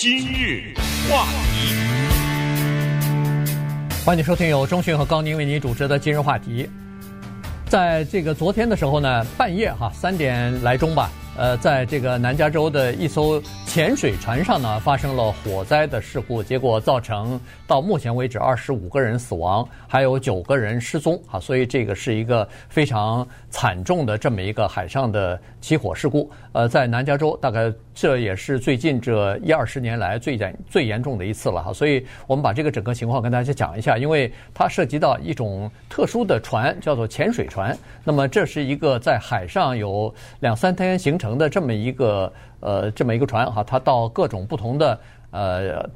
今日话题，欢迎收听由中讯和高宁为您主持的今日话题。在这个昨天的时候呢，半夜哈三点来钟吧。呃，在这个南加州的一艘潜水船上呢，发生了火灾的事故，结果造成到目前为止二十五个人死亡，还有九个人失踪啊，所以这个是一个非常惨重的这么一个海上的起火事故。呃，在南加州，大概这也是最近这一二十年来最严最严重的一次了哈，所以我们把这个整个情况跟大家讲一下，因为它涉及到一种特殊的船，叫做潜水船。那么这是一个在海上有两三天行程。的这么一个呃，这么一个船哈，它到各种不同的呃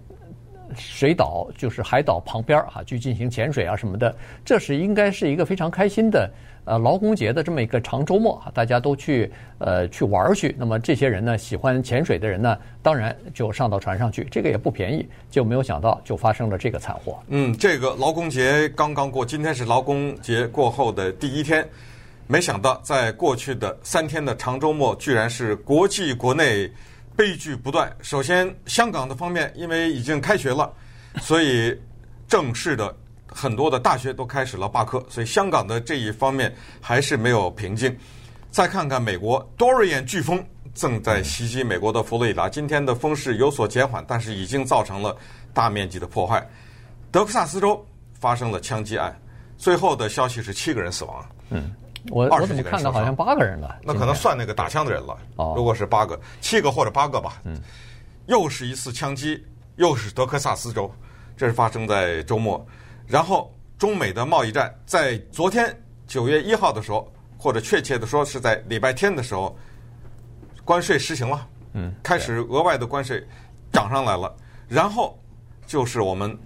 水岛，就是海岛旁边哈，去进行潜水啊什么的。这是应该是一个非常开心的呃劳工节的这么一个长周末哈，大家都去呃去玩去。那么这些人呢，喜欢潜水的人呢，当然就上到船上去，这个也不便宜，就没有想到就发生了这个惨祸。嗯，这个劳工节刚刚过，今天是劳工节过后的第一天。没想到，在过去的三天的长周末，居然是国际国内悲剧不断。首先，香港的方面因为已经开学了，所以正式的很多的大学都开始了罢课，所以香港的这一方面还是没有平静。再看看美国多瑞眼飓风正在袭击美国的佛罗里达，今天的风势有所减缓，但是已经造成了大面积的破坏。德克萨斯州发生了枪击案，最后的消息是七个人死亡。嗯。我我怎么看到好像八个人了？那可能算那个打枪的人了。哦，如果是八个、七个或者八个吧。嗯，又是一次枪击，又是德克萨斯州，这是发生在周末。然后中美的贸易战在昨天九月一号的时候，或者确切的说是在礼拜天的时候，关税实行了。嗯，开始额外的关税涨上来了。然后就是我们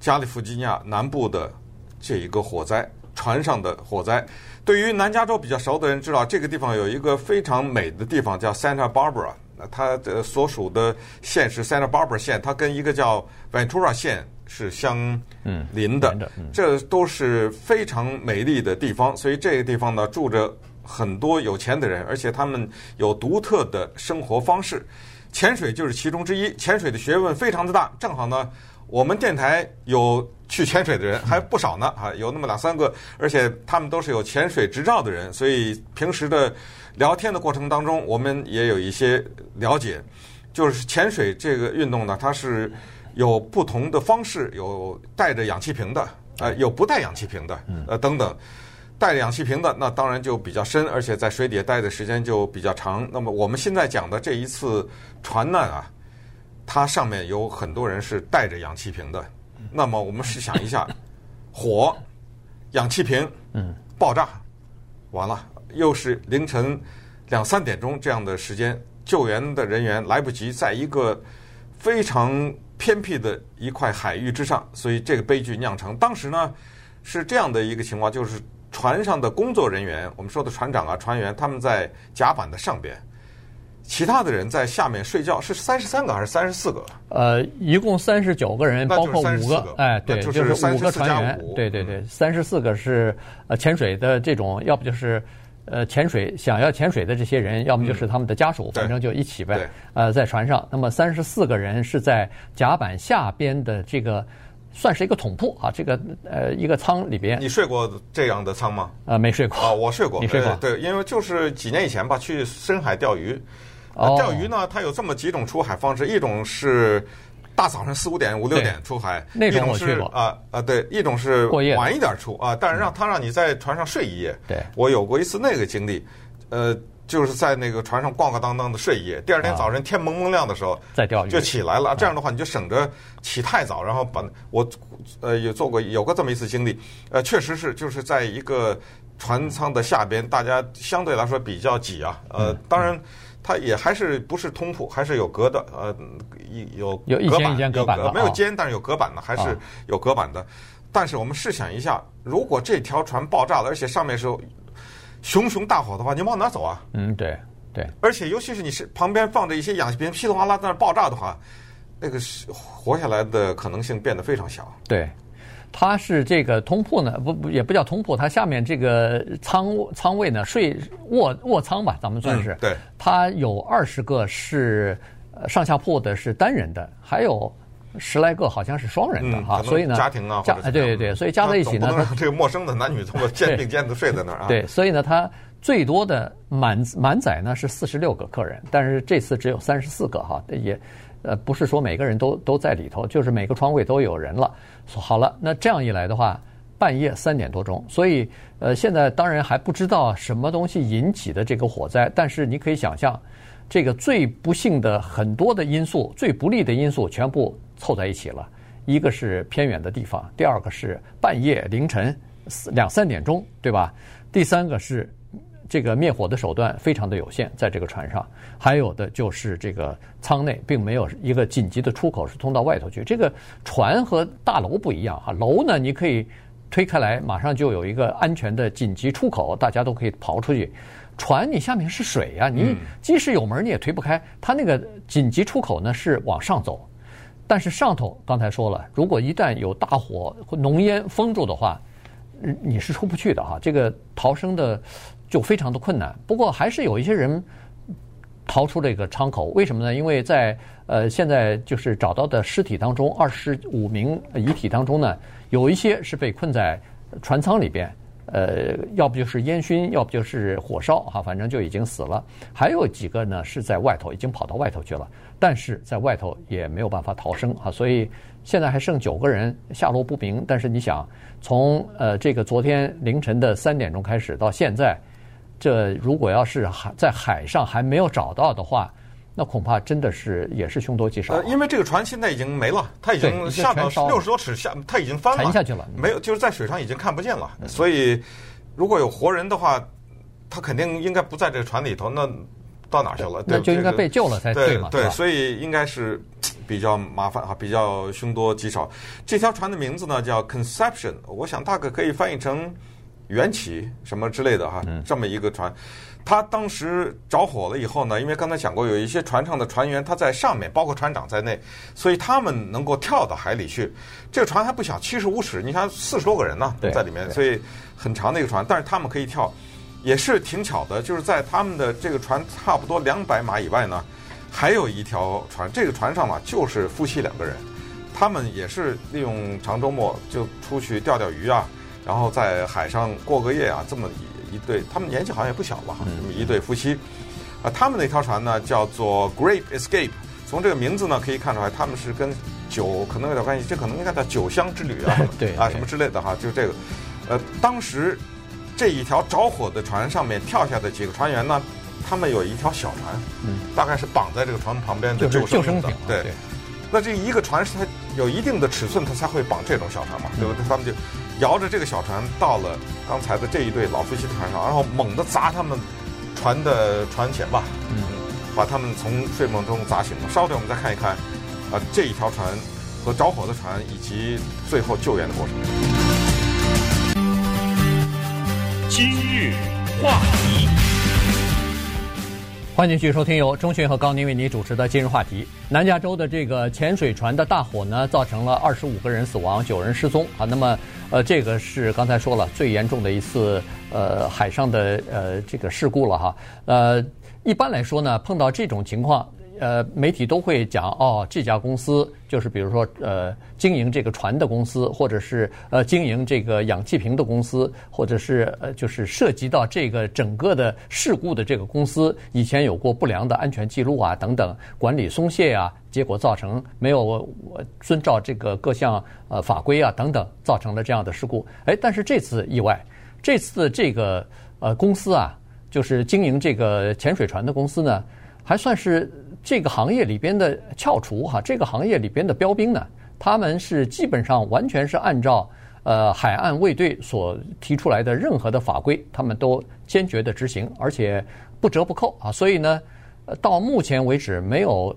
加利福尼亚南部的这一个火灾，船上的火灾。对于南加州比较熟的人知道，这个地方有一个非常美的地方叫 Santa Barbara，它的所属的县是 Santa Barbara 县，它跟一个叫 Ventura 县是相邻的，这都是非常美丽的地方。所以这个地方呢，住着很多有钱的人，而且他们有独特的生活方式。潜水就是其中之一，潜水的学问非常的大。正好呢，我们电台有。去潜水的人还不少呢，啊，有那么两三个，而且他们都是有潜水执照的人，所以平时的聊天的过程当中，我们也有一些了解。就是潜水这个运动呢，它是有不同的方式，有带着氧气瓶的，呃，有不带氧气瓶的，呃，等等。带着氧气瓶的，那当然就比较深，而且在水底下待的时间就比较长。那么我们现在讲的这一次船难啊，它上面有很多人是带着氧气瓶的。那么我们试想一下，火、氧气瓶，嗯，爆炸，完了，又是凌晨两三点钟这样的时间，救援的人员来不及，在一个非常偏僻的一块海域之上，所以这个悲剧酿成。当时呢是这样的一个情况，就是船上的工作人员，我们说的船长啊、船员，他们在甲板的上边。其他的人在下面睡觉，是三十三个还是三十四个？呃，一共三十九个人，包括五个，哎，对，就是五个船员，对对对，三十四个是呃潜水的这种，要不就是呃潜水想要潜水的这些人，要么就是他们的家属，嗯、反正就一起呗。呃，在船上，那么三十四个人是在甲板下边的这个。算是一个桶铺啊，这个呃一个舱里边。你睡过这样的舱吗？呃，没睡过。啊，我睡过。你睡过？对，因为就是几年以前吧，去深海钓鱼。哦。钓鱼呢，它有这么几种出海方式，一种是大早上四五点、五六点出海，那种我去过。啊啊，对，一种是晚一点出啊，但是让他让你在船上睡一夜。对。我有过一次那个经历，呃。就是在那个船上咣咣当当的睡一夜，第二天早晨天蒙蒙亮的时候再钓鱼就起来了。这样的话你就省着起太早，然后把我呃也做过有过这么一次经历，呃确实是就是在一个船舱的下边，大家相对来说比较挤啊。呃，当然它也还是不是通铺，还是有隔的，呃有有隔板的，没有间，但是有隔板的，还是有隔板的。但是我们试想一下，如果这条船爆炸了，而且上面是。熊熊大火的话，你往哪走啊？嗯，对，对。而且，尤其是你是旁边放着一些氧气瓶，噼里啪啦在那爆炸的话，那个是活下来的可能性变得非常小。对，它是这个通铺呢，不不也不叫通铺，它下面这个仓仓位呢，睡卧卧舱吧，咱们算是。嗯、对。它有二十个是呃上下铺的是单人的，还有十来个好像是双人的哈，所以呢，家庭啊，家对对对，所以加在一起呢，这个陌生的男女这么肩并肩的睡在那儿啊。对，所以呢，它最多的满满载呢是四十六个客人，但是这次只有三十四个哈，也呃不是说每个人都都在里头，就是每个床位都有人了。好了，那这样一来的话。半夜三点多钟，所以呃，现在当然还不知道什么东西引起的这个火灾，但是你可以想象，这个最不幸的很多的因素、最不利的因素全部凑在一起了。一个是偏远的地方，第二个是半夜凌晨两三点钟，对吧？第三个是这个灭火的手段非常的有限，在这个船上，还有的就是这个舱内并没有一个紧急的出口是通到外头去。这个船和大楼不一样哈，楼呢你可以。推开来，马上就有一个安全的紧急出口，大家都可以逃出去。船你下面是水呀，你即使有门你也推不开。它那个紧急出口呢是往上走，但是上头刚才说了，如果一旦有大火、浓烟封住的话，你是出不去的哈。这个逃生的就非常的困难。不过还是有一些人逃出这个舱口，为什么呢？因为在呃现在就是找到的尸体当中，二十五名遗体当中呢。有一些是被困在船舱里边，呃，要不就是烟熏，要不就是火烧，哈，反正就已经死了。还有几个呢是在外头，已经跑到外头去了，但是在外头也没有办法逃生，哈，所以现在还剩九个人下落不明。但是你想，从呃这个昨天凌晨的三点钟开始到现在，这如果要是海在海上还没有找到的话。那恐怕真的是也是凶多吉少。呃，因为这个船现在已经没了，它已经下到六十多尺下，它已经翻了，沉下去了，没有，就是在水上已经看不见了。所以，如果有活人的话，他肯定应该不在这个船里头，那到哪去了？那就应该被救了才对嘛。对，所以应该是比较麻烦哈，比较凶多吉少。这条船的名字呢叫 Conception，我想大概可以翻译成缘起什么之类的哈，这么一个船。他当时着火了以后呢，因为刚才讲过，有一些船上的船员他在上面，包括船长在内，所以他们能够跳到海里去。这个船还不小，七十五尺，你看四十多个人呢在里面，所以很长的一个船。但是他们可以跳，也是挺巧的，就是在他们的这个船差不多两百码以外呢，还有一条船。这个船上嘛，就是夫妻两个人，他们也是利用长周末就出去钓钓鱼啊，然后在海上过个夜啊，这么。一对，他们年纪好像也不小了哈，这么一对夫妻，啊，他们那条船呢叫做 Grape Escape，从这个名字呢可以看出来，他们是跟酒可能有点关系，这可能应该叫酒香之旅啊，对啊什么之类的哈，就是这个，呃，当时这一条着火的船上面跳下的几个船员呢，他们有一条小船，嗯，大概是绑在这个船旁边的救生艇，对，那这一个船是它有一定的尺寸，它才会绑这种小船嘛，对不对？他们就。摇着这个小船到了刚才的这一对老夫妻的船上，然后猛地砸他们船的船舷吧，嗯，把他们从睡梦中砸醒了。稍等，我们再看一看啊，这一条船和着火的船以及最后救援的过程。今日话题。欢迎继续收听由钟迅和高宁为你主持的今日话题。南加州的这个潜水船的大火呢，造成了二十五个人死亡，九人失踪啊。那么，呃，这个是刚才说了最严重的一次呃海上的呃这个事故了哈。呃，一般来说呢，碰到这种情况。呃，媒体都会讲哦，这家公司就是比如说呃，经营这个船的公司，或者是呃，经营这个氧气瓶的公司，或者是呃，就是涉及到这个整个的事故的这个公司，以前有过不良的安全记录啊，等等，管理松懈啊，结果造成没有遵照这个各项呃法规啊等等，造成了这样的事故。哎，但是这次意外，这次这个呃公司啊，就是经营这个潜水船的公司呢，还算是。这个行业里边的翘楚哈，这个行业里边的标兵呢，他们是基本上完全是按照呃海岸卫队所提出来的任何的法规，他们都坚决的执行，而且不折不扣啊。所以呢，到目前为止没有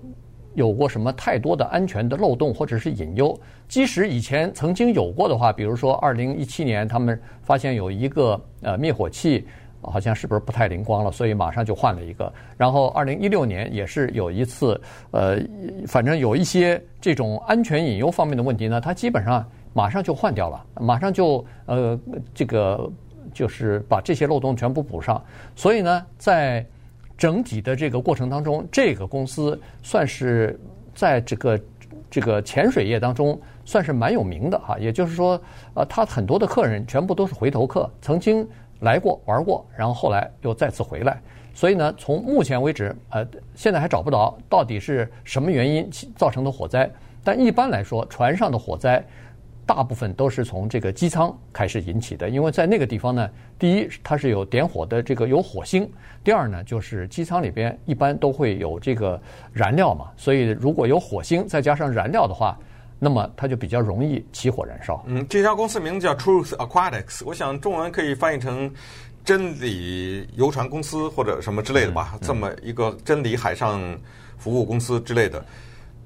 有过什么太多的安全的漏洞或者是隐忧。即使以前曾经有过的话，比如说二零一七年他们发现有一个呃灭火器。好像是不是不太灵光了，所以马上就换了一个。然后二零一六年也是有一次，呃，反正有一些这种安全隐忧方面的问题呢，它基本上马上就换掉了，马上就呃这个就是把这些漏洞全部补上。所以呢，在整体的这个过程当中，这个公司算是在这个这个潜水业当中算是蛮有名的哈。也就是说，呃，他很多的客人全部都是回头客，曾经来过玩过，然后后来又再次回来。所以呢，从目前为止，呃，现在还找不到到底是什么原因造成的火灾。但一般来说，船上的火灾。大部分都是从这个机舱开始引起的，因为在那个地方呢，第一它是有点火的这个有火星，第二呢就是机舱里边一般都会有这个燃料嘛，所以如果有火星再加上燃料的话，那么它就比较容易起火燃烧。嗯，这家公司名字叫 Truth Aquatics，我想中文可以翻译成真理游船公司或者什么之类的吧，嗯嗯、这么一个真理海上服务公司之类的。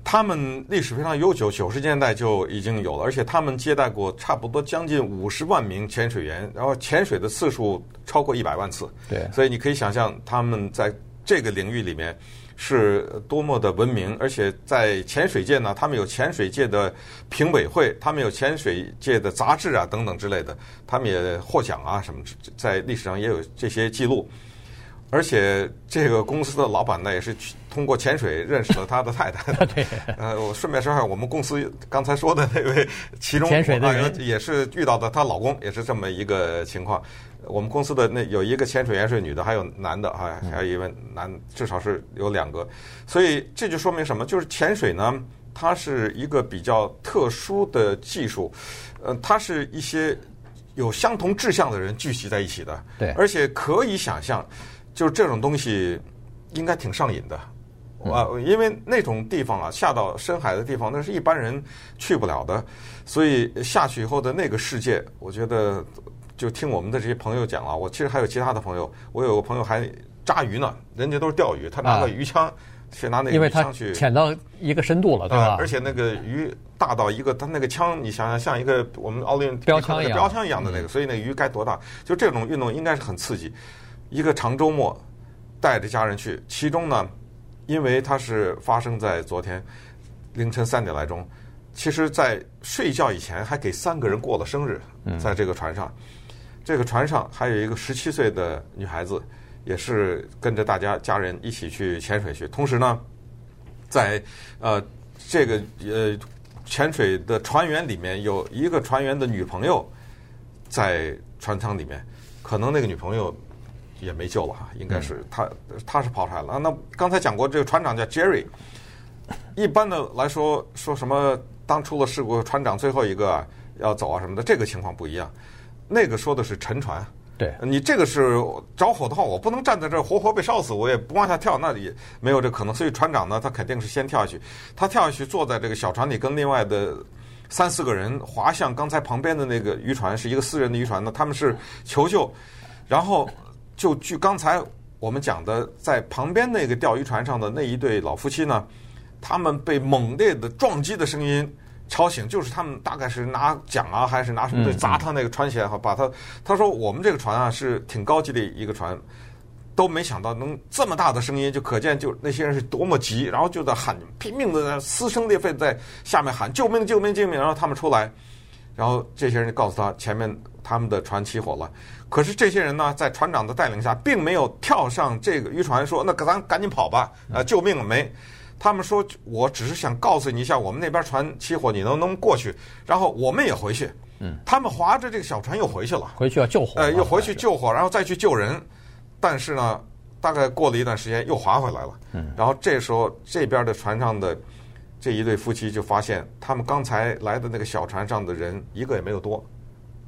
他们历史非常悠久，九十年代就已经有了，而且他们接待过差不多将近五十万名潜水员，然后潜水的次数超过一百万次。对，所以你可以想象他们在这个领域里面是多么的文明，而且在潜水界呢，他们有潜水界的评委会，他们有潜水界的杂志啊等等之类的，他们也获奖啊什么，在历史上也有这些记录。而且这个公司的老板呢，也是通过潜水认识了他的太太。对。呃，我顺便说下，我们公司刚才说的那位，其中潜水的人也是遇到的，她老公也是这么一个情况。我们公司的那有一个潜水员是女的，还有男的啊，还有一位男，至少是有两个。所以这就说明什么？就是潜水呢，它是一个比较特殊的技术。呃，它是一些有相同志向的人聚集在一起的。对。而且可以想象。就是这种东西，应该挺上瘾的，啊，因为那种地方啊，下到深海的地方，那是一般人去不了的，所以下去以后的那个世界，我觉得就听我们的这些朋友讲啊，我其实还有其他的朋友，我有个朋友还扎鱼呢，人家都是钓鱼，他拿个鱼枪去拿那个鱼枪去潜到一个深度了，对吧？而且那个鱼大到一个，他那个枪，你想想像一个我们奥运标枪一样，标枪一样的那个，所以那个鱼该多大？就这种运动应该是很刺激。一个长周末，带着家人去，其中呢，因为它是发生在昨天凌晨三点来钟，其实，在睡觉以前还给三个人过了生日，在这个船上，这个船上还有一个十七岁的女孩子，也是跟着大家家人一起去潜水去。同时呢，在呃这个呃潜水的船员里面，有一个船员的女朋友在船舱里面，可能那个女朋友。也没救了哈，应该是他，他是跑出来了。那刚才讲过，这个船长叫 Jerry。一般的来说，说什么当出了事故，船长最后一个要走啊什么的，这个情况不一样。那个说的是沉船，对你这个是着火的话，我不能站在这儿活活被烧死，我也不往下跳，那也没有这可能。所以船长呢，他肯定是先跳下去。他跳下去，坐在这个小船里，跟另外的三四个人划向刚才旁边的那个渔船，是一个私人的渔船呢。他们是求救，然后。就据刚才我们讲的，在旁边那个钓鱼船上的那一对老夫妻呢，他们被猛烈的撞击的声音吵醒，就是他们大概是拿桨啊，还是拿什么的砸他那个船舷，哈，把他。他说我们这个船啊是挺高级的一个船，都没想到能这么大的声音，就可见就那些人是多么急，然后就在喊，拼命的在撕声裂肺在下面喊救命救命救命，然后他们出来，然后这些人就告诉他前面他们的船起火了。可是这些人呢，在船长的带领下，并没有跳上这个渔船说：“那咱赶紧跑吧，呃，救命了没？”他们说：“我只是想告诉你一下，我们那边船起火，你能不能过去？然后我们也回去。”嗯，他们划着这个小船又回去了，回去要救火，呃，又回去救火，然后再去救人。但是呢，大概过了一段时间，又划回来了。嗯，然后这时候这边的船上的这一对夫妻就发现，他们刚才来的那个小船上的人一个也没有多。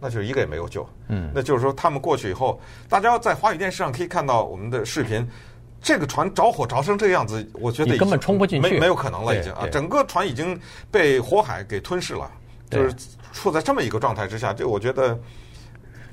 那就是一个也没有救，嗯，那就是说他们过去以后，大家在华语电视上可以看到我们的视频，这个船着火着成这个样子，我觉得根本冲不进去，没没有可能了，已经啊，整个船已经被火海给吞噬了，就是处在这么一个状态之下，这我觉得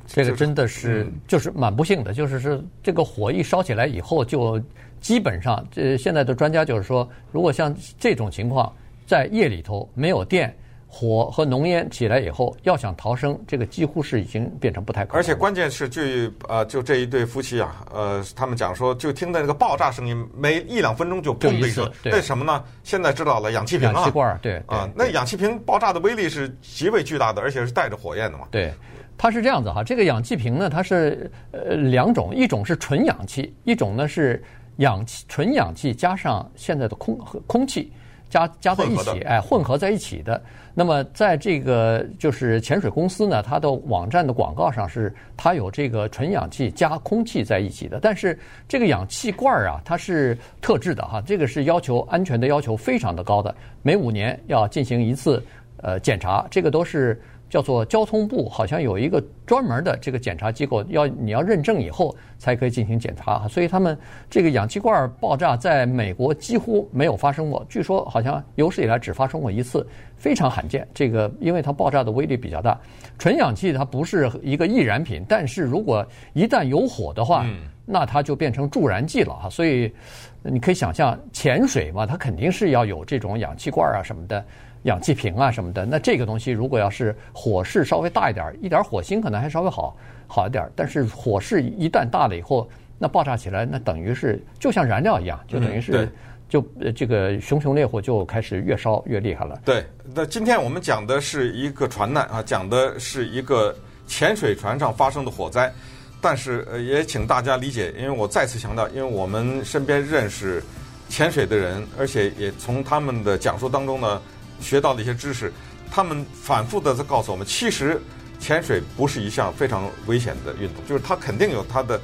这个真的是就是蛮不幸的，就是是这个火一烧起来以后，就基本上这现在的专家就是说，如果像这种情况在夜里头没有电。火和浓烟起来以后，要想逃生，这个几乎是已经变成不太可能。而且关键是，就呃，就这一对夫妻啊，呃，他们讲说，就听到那个爆炸声音，每一两分钟就砰的一声。为什么呢？现在知道了，氧气瓶啊，氧气罐，对啊，那氧气瓶爆炸的威力是极为巨大的，而且是带着火焰的嘛。对，它是这样子哈，这个氧气瓶呢，它是呃两种，一种是纯氧气，一种呢是氧气纯氧气加上现在的空空气加加在一起，哎，混合在一起的。那么在这个就是潜水公司呢，它的网站的广告上是它有这个纯氧气加空气在一起的，但是这个氧气罐儿啊，它是特制的哈，这个是要求安全的要求非常的高的，每五年要进行一次呃检查，这个都是。叫做交通部，好像有一个专门的这个检查机构，要你要认证以后才可以进行检查。所以他们这个氧气罐爆炸在美国几乎没有发生过，据说好像有史以来只发生过一次，非常罕见。这个因为它爆炸的威力比较大，纯氧气它不是一个易燃品，但是如果一旦有火的话，那它就变成助燃剂了哈。所以你可以想象，潜水嘛，它肯定是要有这种氧气罐啊什么的。氧气瓶啊什么的，那这个东西如果要是火势稍微大一点，一点火星可能还稍微好好一点。但是火势一旦大了以后，那爆炸起来，那等于是就像燃料一样，就等于是就这个熊熊烈火就开始越烧越厉害了。对，那今天我们讲的是一个船难啊，讲的是一个潜水船上发生的火灾，但是呃也请大家理解，因为我再次强调，因为我们身边认识潜水的人，而且也从他们的讲述当中呢。学到的一些知识，他们反复的在告诉我们，其实潜水不是一项非常危险的运动，就是它肯定有它的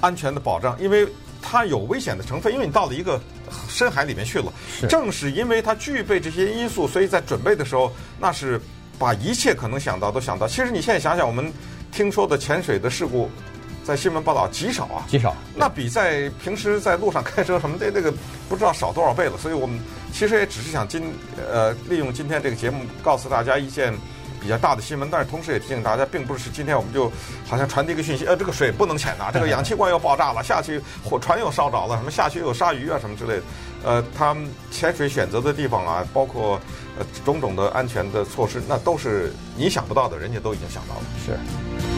安全的保障，因为它有危险的成分，因为你到了一个深海里面去了。是。正是因为它具备这些因素，所以在准备的时候，那是把一切可能想到都想到。其实你现在想想，我们听说的潜水的事故。在新闻报道极少啊，极少，那比在平时在路上开车什么的那个不知道少多少倍了。所以我们其实也只是想今呃利用今天这个节目告诉大家一件比较大的新闻，但是同时也提醒大家，并不是今天我们就好像传递一个讯息，呃，这个水不能潜呐，这个氧气罐又爆炸了，下去火船又烧着了，什么下去又有鲨鱼啊什么之类的。呃，他们潜水选择的地方啊，包括呃种种的安全的措施，那都是你想不到的，人家都已经想到了。是。